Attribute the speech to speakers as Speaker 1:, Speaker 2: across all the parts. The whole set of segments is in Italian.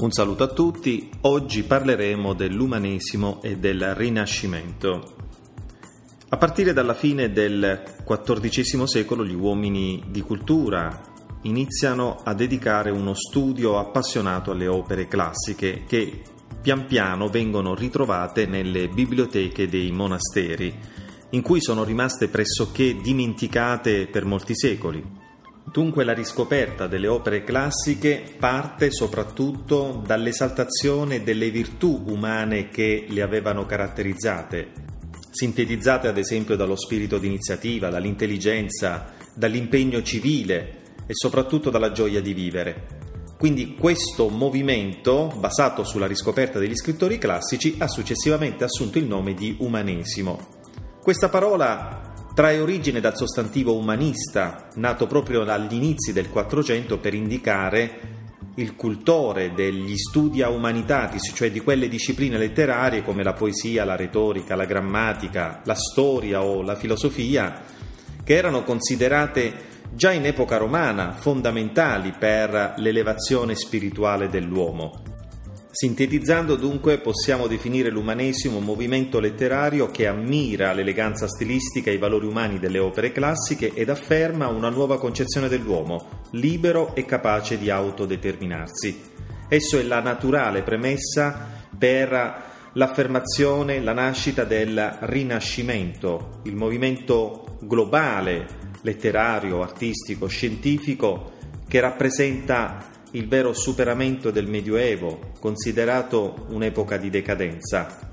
Speaker 1: Un saluto a tutti, oggi parleremo dell'umanesimo e del Rinascimento. A partire dalla fine del XIV secolo gli uomini di cultura iniziano a dedicare uno studio appassionato alle opere classiche che pian piano vengono ritrovate nelle biblioteche dei monasteri, in cui sono rimaste pressoché dimenticate per molti secoli. Dunque la riscoperta delle opere classiche parte soprattutto dall'esaltazione delle virtù umane che le avevano caratterizzate, sintetizzate ad esempio dallo spirito di iniziativa, dall'intelligenza, dall'impegno civile e soprattutto dalla gioia di vivere. Quindi questo movimento, basato sulla riscoperta degli scrittori classici, ha successivamente assunto il nome di umanesimo. Questa parola Trae origine dal sostantivo umanista, nato proprio agli inizi del Quattrocento per indicare il cultore degli studia humanitatis, cioè di quelle discipline letterarie come la poesia, la retorica, la grammatica, la storia o la filosofia, che erano considerate già in epoca romana fondamentali per l'elevazione spirituale dell'uomo. Sintetizzando dunque possiamo definire l'umanesimo un movimento letterario che ammira l'eleganza stilistica e i valori umani delle opere classiche ed afferma una nuova concezione dell'uomo, libero e capace di autodeterminarsi. Esso è la naturale premessa per l'affermazione, la nascita del Rinascimento, il movimento globale, letterario, artistico, scientifico che rappresenta il vero superamento del Medioevo, considerato un'epoca di decadenza,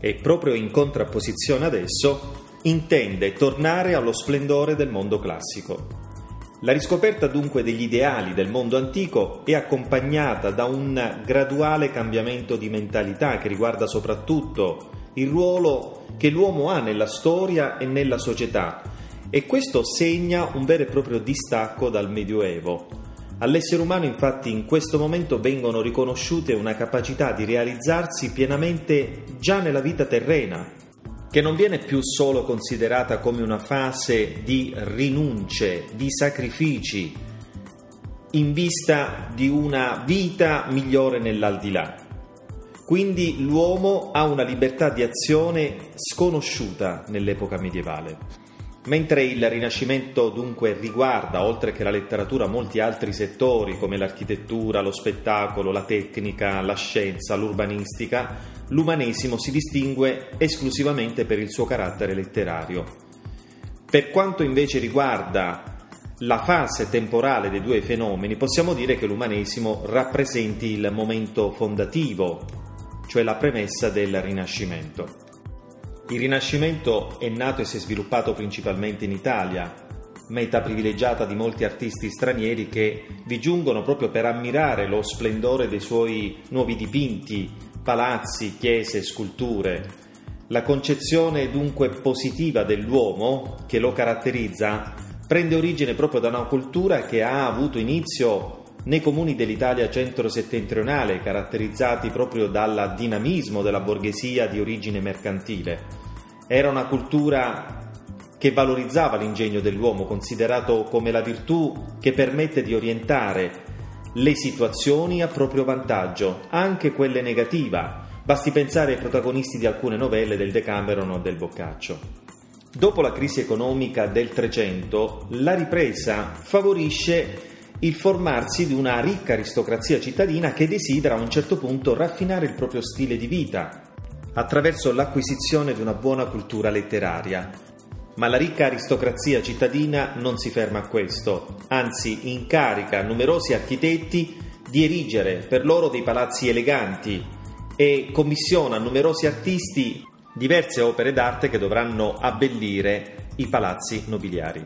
Speaker 1: e proprio in contrapposizione ad esso intende tornare allo splendore del mondo classico. La riscoperta dunque degli ideali del mondo antico è accompagnata da un graduale cambiamento di mentalità che riguarda soprattutto il ruolo che l'uomo ha nella storia e nella società e questo segna un vero e proprio distacco dal Medioevo. All'essere umano infatti in questo momento vengono riconosciute una capacità di realizzarsi pienamente già nella vita terrena, che non viene più solo considerata come una fase di rinunce, di sacrifici, in vista di una vita migliore nell'aldilà. Quindi l'uomo ha una libertà di azione sconosciuta nell'epoca medievale. Mentre il Rinascimento dunque riguarda, oltre che la letteratura, molti altri settori come l'architettura, lo spettacolo, la tecnica, la scienza, l'urbanistica, l'umanesimo si distingue esclusivamente per il suo carattere letterario. Per quanto invece riguarda la fase temporale dei due fenomeni, possiamo dire che l'umanesimo rappresenti il momento fondativo, cioè la premessa del Rinascimento. Il Rinascimento è nato e si è sviluppato principalmente in Italia, meta privilegiata di molti artisti stranieri che vi giungono proprio per ammirare lo splendore dei suoi nuovi dipinti, palazzi, chiese, sculture. La concezione dunque positiva dell'uomo che lo caratterizza prende origine proprio da una cultura che ha avuto inizio nei comuni dell'Italia centro-settentrionale, caratterizzati proprio dal dinamismo della borghesia di origine mercantile. Era una cultura che valorizzava l'ingegno dell'uomo, considerato come la virtù che permette di orientare le situazioni a proprio vantaggio, anche quelle negative. Basti pensare ai protagonisti di alcune novelle del Decameron o del Boccaccio. Dopo la crisi economica del Trecento, la ripresa favorisce il formarsi di una ricca aristocrazia cittadina che desidera a un certo punto raffinare il proprio stile di vita, attraverso l'acquisizione di una buona cultura letteraria. Ma la ricca aristocrazia cittadina non si ferma a questo, anzi incarica numerosi architetti di erigere per loro dei palazzi eleganti e commissiona a numerosi artisti diverse opere d'arte che dovranno abbellire i palazzi nobiliari.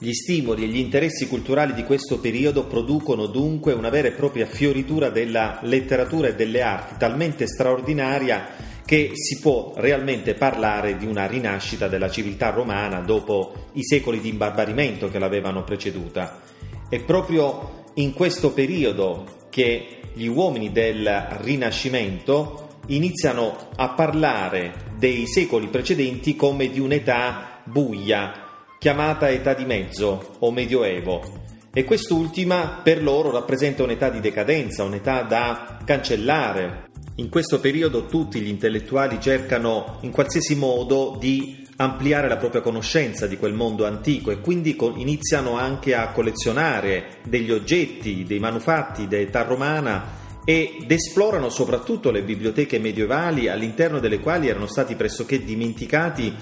Speaker 1: Gli stimoli e gli interessi culturali di questo periodo producono dunque una vera e propria fioritura della letteratura e delle arti talmente straordinaria che si può realmente parlare di una rinascita della civiltà romana dopo i secoli di imbarbarimento che l'avevano preceduta. È proprio in questo periodo che gli uomini del Rinascimento iniziano a parlare dei secoli precedenti come di un'età buia, chiamata età di mezzo o medioevo. e quest'ultima per loro rappresenta un'età di decadenza, un'età da cancellare. In questo periodo tutti gli intellettuali cercano in qualsiasi modo di ampliare la propria conoscenza di quel mondo antico e quindi iniziano anche a collezionare degli oggetti, dei manufatti d'età romana ed esplorano soprattutto le biblioteche medievali all'interno delle quali erano stati pressoché dimenticati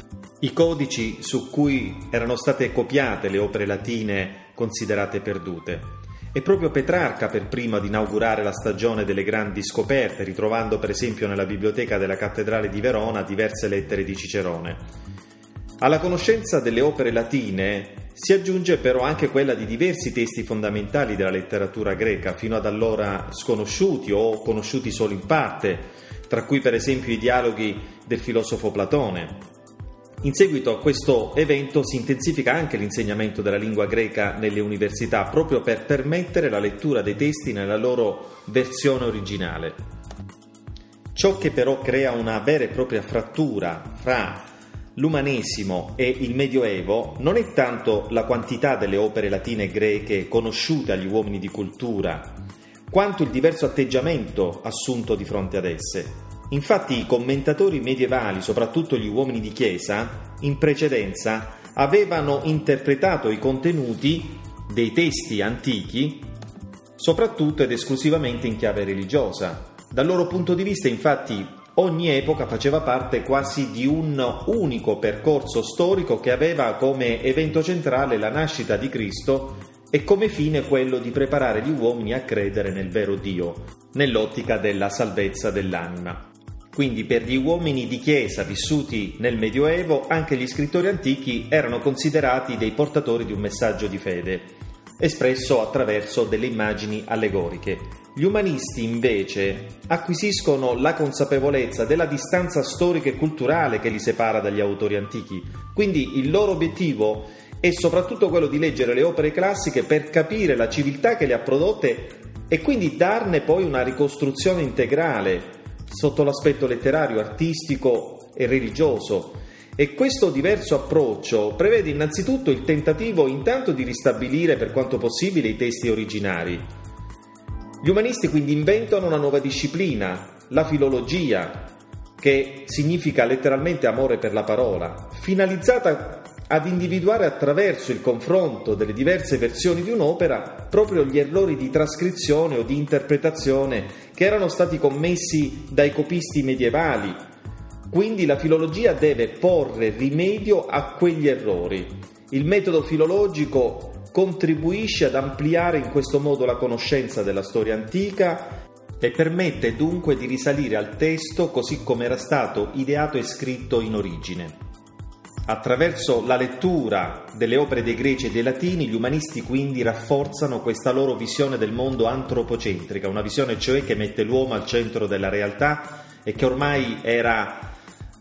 Speaker 1: i codici su cui erano state copiate le opere latine considerate perdute. È proprio Petrarca per primo ad inaugurare la stagione delle grandi scoperte, ritrovando per esempio nella biblioteca della cattedrale di Verona diverse lettere di Cicerone. Alla conoscenza delle opere latine si aggiunge però anche quella di diversi testi fondamentali della letteratura greca, fino ad allora sconosciuti o conosciuti solo in parte, tra cui per esempio i dialoghi del filosofo Platone. In seguito a questo evento si intensifica anche l'insegnamento della lingua greca nelle università, proprio per permettere la lettura dei testi nella loro versione originale. Ciò che però crea una vera e propria frattura fra l'umanesimo e il Medioevo non è tanto la quantità delle opere latine e greche conosciute agli uomini di cultura, quanto il diverso atteggiamento assunto di fronte ad esse. Infatti i commentatori medievali, soprattutto gli uomini di chiesa, in precedenza avevano interpretato i contenuti dei testi antichi soprattutto ed esclusivamente in chiave religiosa. Dal loro punto di vista, infatti, Ogni epoca faceva parte quasi di un unico percorso storico che aveva come evento centrale la nascita di Cristo e come fine quello di preparare gli uomini a credere nel vero Dio, nell'ottica della salvezza dell'anima. Quindi per gli uomini di chiesa vissuti nel Medioevo anche gli scrittori antichi erano considerati dei portatori di un messaggio di fede, espresso attraverso delle immagini allegoriche. Gli umanisti invece acquisiscono la consapevolezza della distanza storica e culturale che li separa dagli autori antichi, quindi il loro obiettivo è soprattutto quello di leggere le opere classiche per capire la civiltà che le ha prodotte e quindi darne poi una ricostruzione integrale sotto l'aspetto letterario, artistico e religioso. E questo diverso approccio prevede innanzitutto il tentativo intanto di ristabilire per quanto possibile i testi originari, gli umanisti quindi inventano una nuova disciplina, la filologia, che significa letteralmente amore per la parola, finalizzata ad individuare attraverso il confronto delle diverse versioni di un'opera proprio gli errori di trascrizione o di interpretazione che erano stati commessi dai copisti medievali. Quindi la filologia deve porre rimedio a quegli errori. Il metodo filologico contribuisce ad ampliare in questo modo la conoscenza della storia antica e permette dunque di risalire al testo così come era stato ideato e scritto in origine. Attraverso la lettura delle opere dei greci e dei latini, gli umanisti quindi rafforzano questa loro visione del mondo antropocentrica, una visione cioè che mette l'uomo al centro della realtà e che ormai era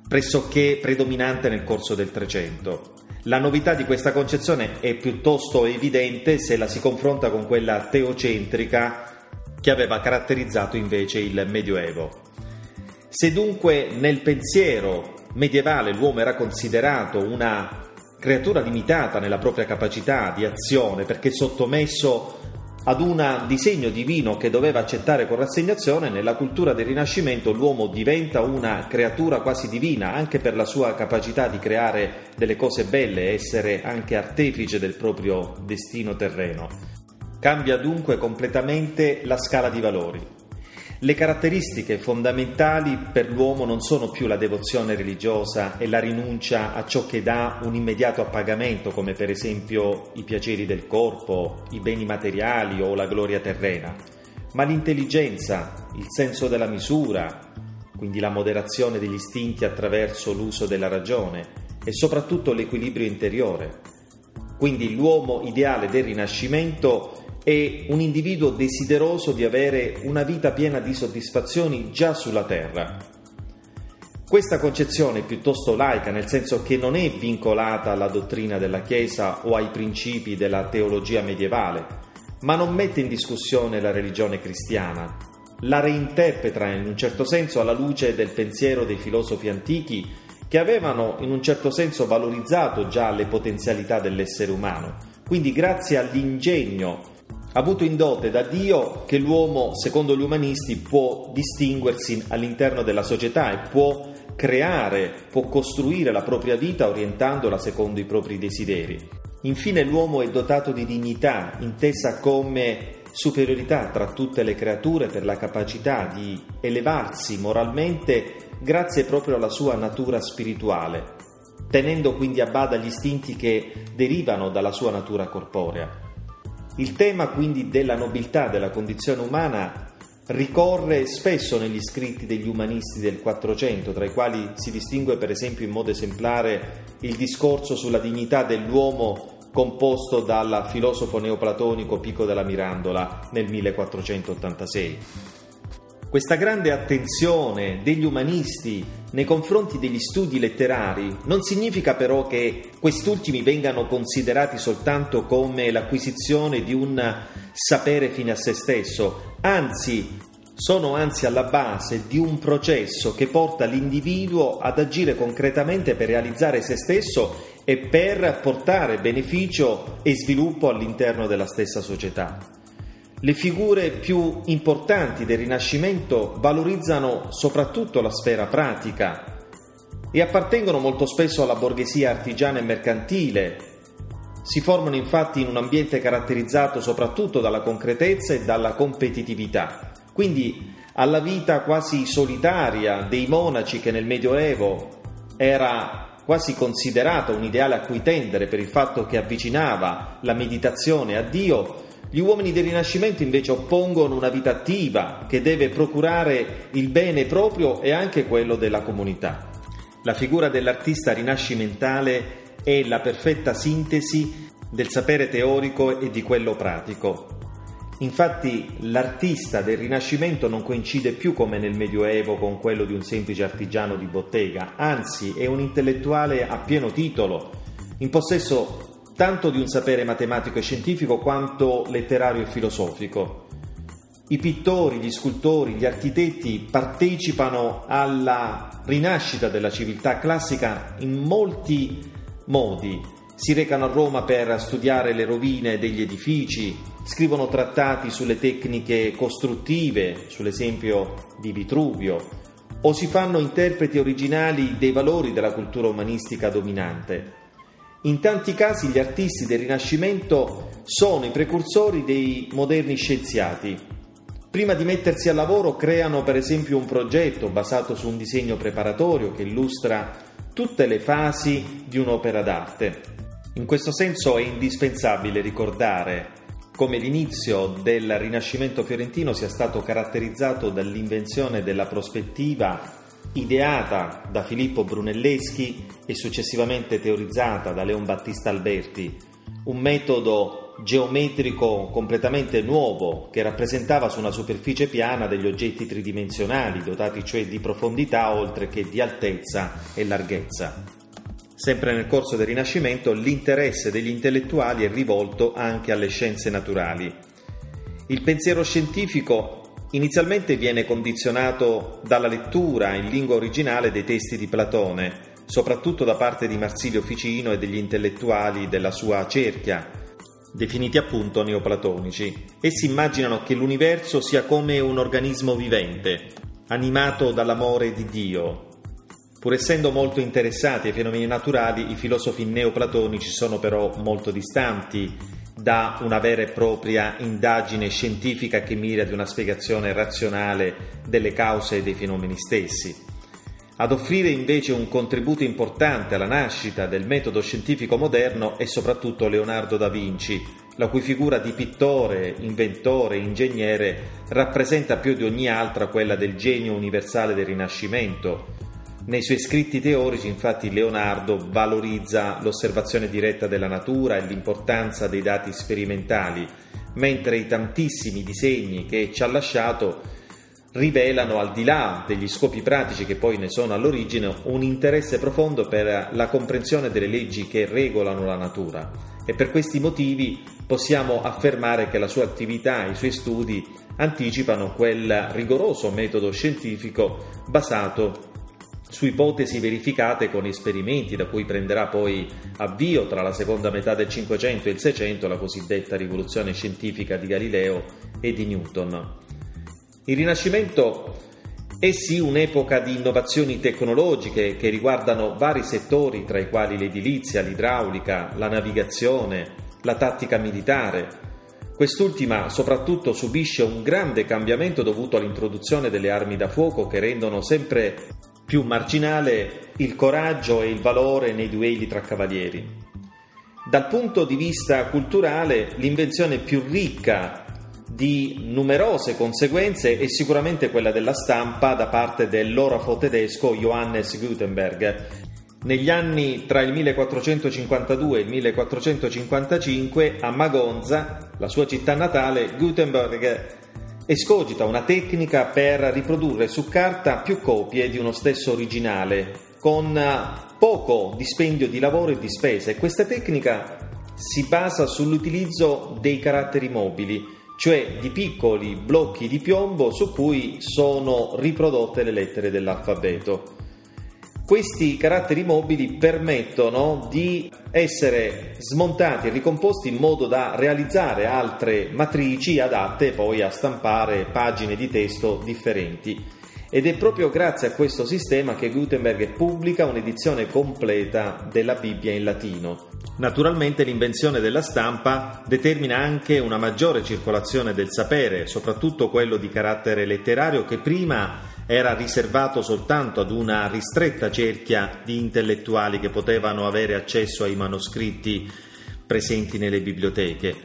Speaker 1: pressoché predominante nel corso del Trecento. La novità di questa concezione è piuttosto evidente se la si confronta con quella teocentrica che aveva caratterizzato invece il Medioevo. Se dunque nel pensiero medievale l'uomo era considerato una creatura limitata nella propria capacità di azione perché sottomesso ad un disegno divino che doveva accettare con rassegnazione, nella cultura del Rinascimento l'uomo diventa una creatura quasi divina, anche per la sua capacità di creare delle cose belle, essere anche artefice del proprio destino terreno. Cambia dunque completamente la scala di valori. Le caratteristiche fondamentali per l'uomo non sono più la devozione religiosa e la rinuncia a ciò che dà un immediato appagamento, come per esempio i piaceri del corpo, i beni materiali o la gloria terrena, ma l'intelligenza, il senso della misura, quindi la moderazione degli istinti attraverso l'uso della ragione e soprattutto l'equilibrio interiore. Quindi l'uomo ideale del Rinascimento è un individuo desideroso di avere una vita piena di soddisfazioni già sulla terra. Questa concezione è piuttosto laica, nel senso che non è vincolata alla dottrina della Chiesa o ai principi della teologia medievale, ma non mette in discussione la religione cristiana. La reinterpreta in un certo senso alla luce del pensiero dei filosofi antichi che avevano in un certo senso valorizzato già le potenzialità dell'essere umano. Quindi grazie all'ingegno avuto in dote da Dio che l'uomo, secondo gli umanisti, può distinguersi all'interno della società e può creare, può costruire la propria vita orientandola secondo i propri desideri. Infine l'uomo è dotato di dignità, intesa come superiorità tra tutte le creature per la capacità di elevarsi moralmente grazie proprio alla sua natura spirituale, tenendo quindi a bada gli istinti che derivano dalla sua natura corporea. Il tema quindi della nobiltà della condizione umana ricorre spesso negli scritti degli umanisti del Quattrocento, tra i quali si distingue per esempio in modo esemplare il discorso sulla dignità dell'uomo composto dal filosofo neoplatonico Pico della Mirandola nel 1486. Questa grande attenzione degli umanisti nei confronti degli studi letterari non significa però che quest'ultimi vengano considerati soltanto come l'acquisizione di un sapere fine a se stesso, anzi sono anzi alla base di un processo che porta l'individuo ad agire concretamente per realizzare se stesso e per portare beneficio e sviluppo all'interno della stessa società. Le figure più importanti del Rinascimento valorizzano soprattutto la sfera pratica e appartengono molto spesso alla borghesia artigiana e mercantile. Si formano infatti in un ambiente caratterizzato soprattutto dalla concretezza e dalla competitività. Quindi alla vita quasi solitaria dei monaci che nel Medioevo era quasi considerata un ideale a cui tendere per il fatto che avvicinava la meditazione a Dio, gli uomini del Rinascimento invece oppongono una vita attiva che deve procurare il bene proprio e anche quello della comunità. La figura dell'artista rinascimentale è la perfetta sintesi del sapere teorico e di quello pratico. Infatti l'artista del Rinascimento non coincide più come nel Medioevo con quello di un semplice artigiano di bottega, anzi è un intellettuale a pieno titolo, in possesso tanto di un sapere matematico e scientifico quanto letterario e filosofico. I pittori, gli scultori, gli architetti partecipano alla rinascita della civiltà classica in molti modi. Si recano a Roma per studiare le rovine degli edifici, scrivono trattati sulle tecniche costruttive, sull'esempio di Vitruvio, o si fanno interpreti originali dei valori della cultura umanistica dominante. In tanti casi gli artisti del Rinascimento sono i precursori dei moderni scienziati. Prima di mettersi al lavoro creano per esempio un progetto basato su un disegno preparatorio che illustra tutte le fasi di un'opera d'arte. In questo senso è indispensabile ricordare come l'inizio del Rinascimento fiorentino sia stato caratterizzato dall'invenzione della prospettiva ideata da Filippo Brunelleschi e successivamente teorizzata da Leon Battista Alberti, un metodo geometrico completamente nuovo che rappresentava su una superficie piana degli oggetti tridimensionali, dotati cioè di profondità oltre che di altezza e larghezza. Sempre nel corso del Rinascimento l'interesse degli intellettuali è rivolto anche alle scienze naturali. Il pensiero scientifico Inizialmente viene condizionato dalla lettura in lingua originale dei testi di Platone, soprattutto da parte di Marsilio Ficino e degli intellettuali della sua cerchia, definiti appunto neoplatonici. Essi immaginano che l'universo sia come un organismo vivente, animato dall'amore di Dio. Pur essendo molto interessati ai fenomeni naturali, i filosofi neoplatonici sono però molto distanti da una vera e propria indagine scientifica che mira ad una spiegazione razionale delle cause e dei fenomeni stessi. Ad offrire invece un contributo importante alla nascita del metodo scientifico moderno è soprattutto Leonardo da Vinci, la cui figura di pittore, inventore, ingegnere rappresenta più di ogni altra quella del genio universale del Rinascimento, nei suoi scritti teorici, infatti, Leonardo valorizza l'osservazione diretta della natura e l'importanza dei dati sperimentali, mentre i tantissimi disegni che ci ha lasciato rivelano, al di là degli scopi pratici che poi ne sono all'origine, un interesse profondo per la comprensione delle leggi che regolano la natura. E per questi motivi possiamo affermare che la sua attività e i suoi studi anticipano quel rigoroso metodo scientifico basato su ipotesi verificate con esperimenti da cui prenderà poi avvio tra la seconda metà del Cinquecento e il Seicento la cosiddetta rivoluzione scientifica di Galileo e di Newton. Il Rinascimento è sì un'epoca di innovazioni tecnologiche che riguardano vari settori, tra i quali l'edilizia, l'idraulica, la navigazione, la tattica militare. Quest'ultima soprattutto subisce un grande cambiamento dovuto all'introduzione delle armi da fuoco che rendono sempre più marginale il coraggio e il valore nei duelli tra cavalieri. Dal punto di vista culturale, l'invenzione più ricca di numerose conseguenze è sicuramente quella della stampa da parte dell'orafo tedesco Johannes Gutenberg. Negli anni tra il 1452 e il 1455 a Magonza, la sua città natale, Gutenberg escogita una tecnica per riprodurre su carta più copie di uno stesso originale, con poco dispendio di lavoro e di spese. Questa tecnica si basa sull'utilizzo dei caratteri mobili, cioè di piccoli blocchi di piombo su cui sono riprodotte le lettere dell'alfabeto. Questi caratteri mobili permettono di essere smontati e ricomposti in modo da realizzare altre matrici adatte poi a stampare pagine di testo differenti. Ed è proprio grazie a questo sistema che Gutenberg pubblica un'edizione completa della Bibbia in latino. Naturalmente l'invenzione della stampa determina anche una maggiore circolazione del sapere, soprattutto quello di carattere letterario che prima era riservato soltanto ad una ristretta cerchia di intellettuali che potevano avere accesso ai manoscritti presenti nelle biblioteche.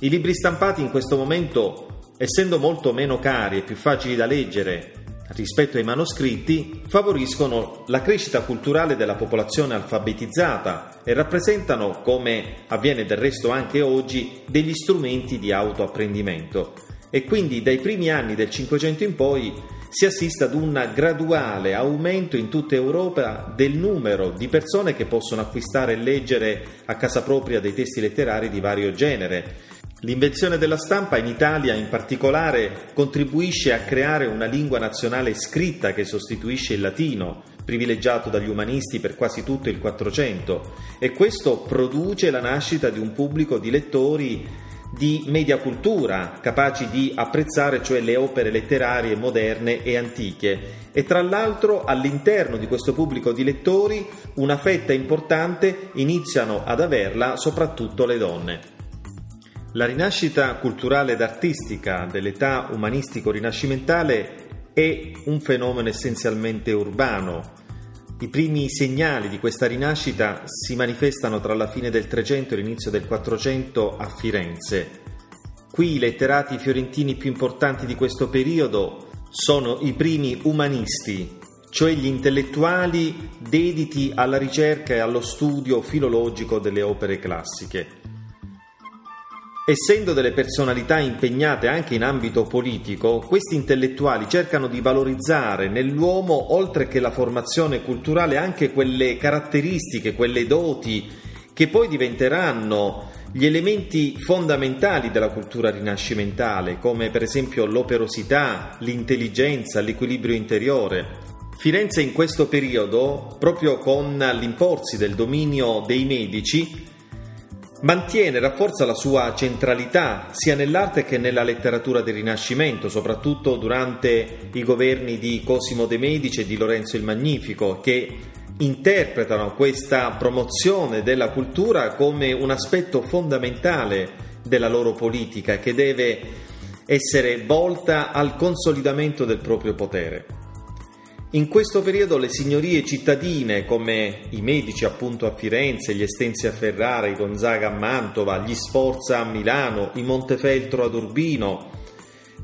Speaker 1: I libri stampati in questo momento, essendo molto meno cari e più facili da leggere rispetto ai manoscritti, favoriscono la crescita culturale della popolazione alfabetizzata e rappresentano, come avviene del resto anche oggi, degli strumenti di autoapprendimento. E quindi dai primi anni del Cinquecento in poi si assiste ad un graduale aumento in tutta Europa del numero di persone che possono acquistare e leggere a casa propria dei testi letterari di vario genere. L'invenzione della stampa in Italia in particolare contribuisce a creare una lingua nazionale scritta che sostituisce il latino, privilegiato dagli umanisti per quasi tutto il Quattrocento, e questo produce la nascita di un pubblico di lettori di media cultura, capaci di apprezzare cioè le opere letterarie moderne e antiche e tra l'altro all'interno di questo pubblico di lettori una fetta importante iniziano ad averla soprattutto le donne. La rinascita culturale ed artistica dell'età umanistico-rinascimentale è un fenomeno essenzialmente urbano, i primi segnali di questa rinascita si manifestano tra la fine del Trecento e l'inizio del Quattrocento a Firenze. Qui i letterati fiorentini più importanti di questo periodo sono i primi umanisti, cioè gli intellettuali dediti alla ricerca e allo studio filologico delle opere classiche. Essendo delle personalità impegnate anche in ambito politico, questi intellettuali cercano di valorizzare nell'uomo, oltre che la formazione culturale, anche quelle caratteristiche, quelle doti che poi diventeranno gli elementi fondamentali della cultura rinascimentale, come per esempio l'operosità, l'intelligenza, l'equilibrio interiore. Firenze in questo periodo, proprio con l'imporsi del dominio dei medici, Mantiene e rafforza la sua centralità sia nell'arte che nella letteratura del Rinascimento, soprattutto durante i governi di Cosimo de' Medici e di Lorenzo il Magnifico, che interpretano questa promozione della cultura come un aspetto fondamentale della loro politica che deve essere volta al consolidamento del proprio potere. In questo periodo le signorie cittadine come i Medici appunto a Firenze, gli Estensi a Ferrara, i Gonzaga a Mantova, gli Sforza a Milano, i Montefeltro ad Urbino,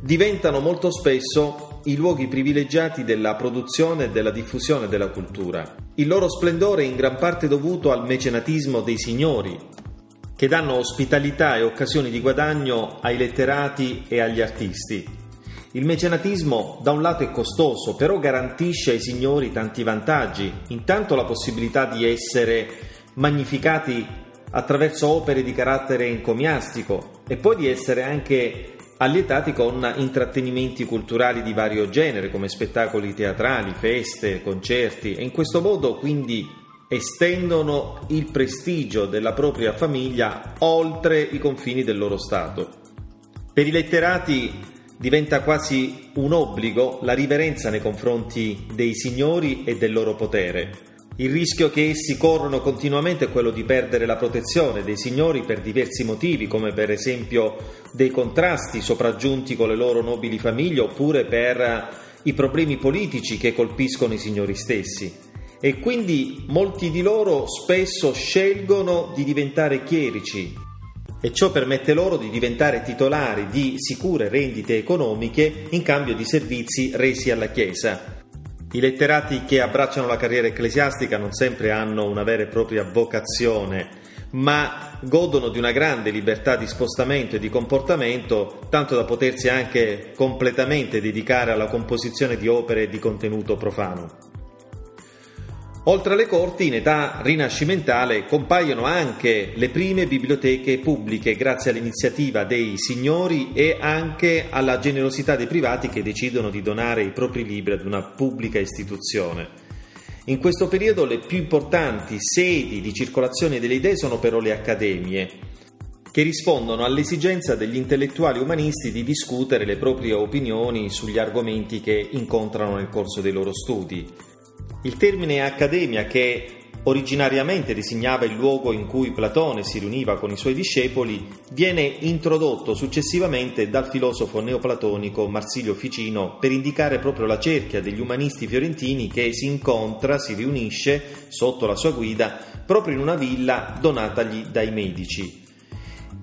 Speaker 1: diventano molto spesso i luoghi privilegiati della produzione e della diffusione della cultura. Il loro splendore è in gran parte dovuto al mecenatismo dei signori, che danno ospitalità e occasioni di guadagno ai letterati e agli artisti. Il mecenatismo da un lato è costoso, però garantisce ai signori tanti vantaggi. Intanto la possibilità di essere magnificati attraverso opere di carattere encomiastico e poi di essere anche allietati con intrattenimenti culturali di vario genere come spettacoli teatrali, feste, concerti e in questo modo quindi estendono il prestigio della propria famiglia oltre i confini del loro Stato. Per i letterati diventa quasi un obbligo la riverenza nei confronti dei signori e del loro potere. Il rischio che essi corrono continuamente è quello di perdere la protezione dei signori per diversi motivi, come per esempio dei contrasti sopraggiunti con le loro nobili famiglie oppure per i problemi politici che colpiscono i signori stessi. E quindi molti di loro spesso scelgono di diventare chierici e ciò permette loro di diventare titolari di sicure rendite economiche in cambio di servizi resi alla Chiesa i letterati che abbracciano la carriera ecclesiastica non sempre hanno una vera e propria vocazione, ma godono di una grande libertà di spostamento e di comportamento, tanto da potersi anche completamente dedicare alla composizione di opere di contenuto profano. Oltre alle corti, in età rinascimentale compaiono anche le prime biblioteche pubbliche grazie all'iniziativa dei signori e anche alla generosità dei privati che decidono di donare i propri libri ad una pubblica istituzione. In questo periodo le più importanti sedi di circolazione delle idee sono però le accademie, che rispondono all'esigenza degli intellettuali umanisti di discutere le proprie opinioni sugli argomenti che incontrano nel corso dei loro studi. Il termine accademia, che originariamente designava il luogo in cui Platone si riuniva con i suoi discepoli, viene introdotto successivamente dal filosofo neoplatonico Marsilio Ficino per indicare proprio la cerchia degli umanisti fiorentini che si incontra, si riunisce sotto la sua guida proprio in una villa donatagli dai Medici.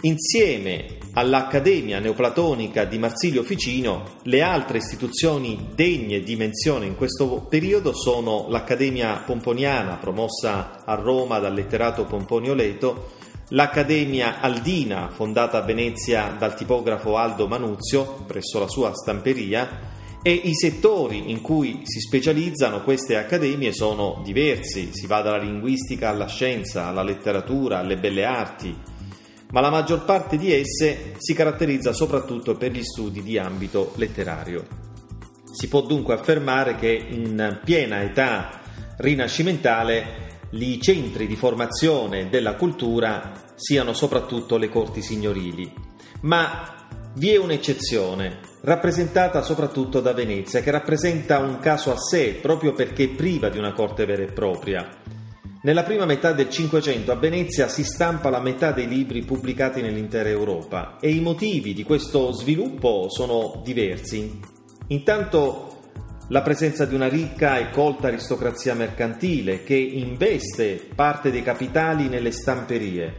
Speaker 1: Insieme all'Accademia Neoplatonica di Marsilio Ficino, le altre istituzioni degne di menzione in questo periodo sono l'Accademia Pomponiana, promossa a Roma dal letterato Pomponio Leto, l'Accademia Aldina, fondata a Venezia dal tipografo Aldo Manuzio presso la sua stamperia, e i settori in cui si specializzano queste accademie sono diversi, si va dalla linguistica alla scienza, alla letteratura, alle belle arti, ma la maggior parte di esse si caratterizza soprattutto per gli studi di ambito letterario. Si può dunque affermare che in piena età rinascimentale i centri di formazione della cultura siano soprattutto le corti signorili. Ma vi è un'eccezione, rappresentata soprattutto da Venezia, che rappresenta un caso a sé proprio perché priva di una corte vera e propria. Nella prima metà del Cinquecento a Venezia si stampa la metà dei libri pubblicati nell'intera Europa e i motivi di questo sviluppo sono diversi. Intanto la presenza di una ricca e colta aristocrazia mercantile che investe parte dei capitali nelle stamperie.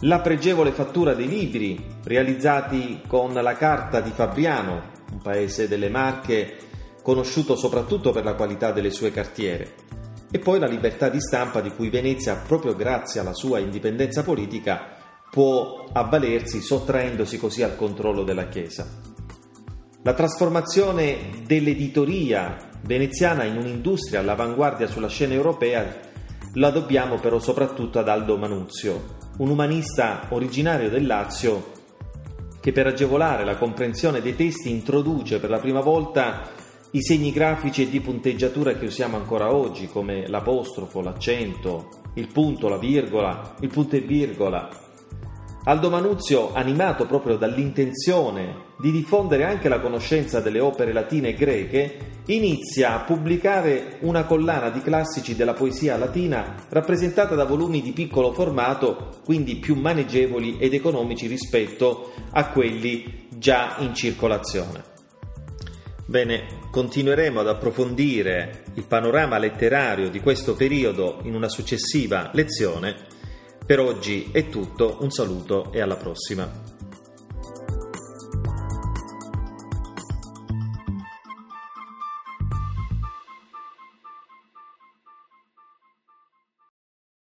Speaker 1: La pregevole fattura dei libri realizzati con la carta di Fabriano, un paese delle Marche conosciuto soprattutto per la qualità delle sue cartiere e poi la libertà di stampa di cui Venezia, proprio grazie alla sua indipendenza politica, può avvalersi sottraendosi così al controllo della Chiesa. La trasformazione dell'editoria veneziana in un'industria all'avanguardia sulla scena europea la dobbiamo però soprattutto ad Aldo Manuzio, un umanista originario del Lazio che per agevolare la comprensione dei testi introduce per la prima volta i segni grafici e di punteggiatura che usiamo ancora oggi, come l'apostrofo, l'accento, il punto, la virgola, il punto e virgola. Aldo Manuzio, animato proprio dall'intenzione di diffondere anche la conoscenza delle opere latine e greche, inizia a pubblicare una collana di classici della poesia latina rappresentata da volumi di piccolo formato, quindi più maneggevoli ed economici rispetto a quelli già in circolazione. Bene, continueremo ad approfondire il panorama letterario di questo periodo in una successiva lezione. Per oggi è tutto, un saluto e alla prossima.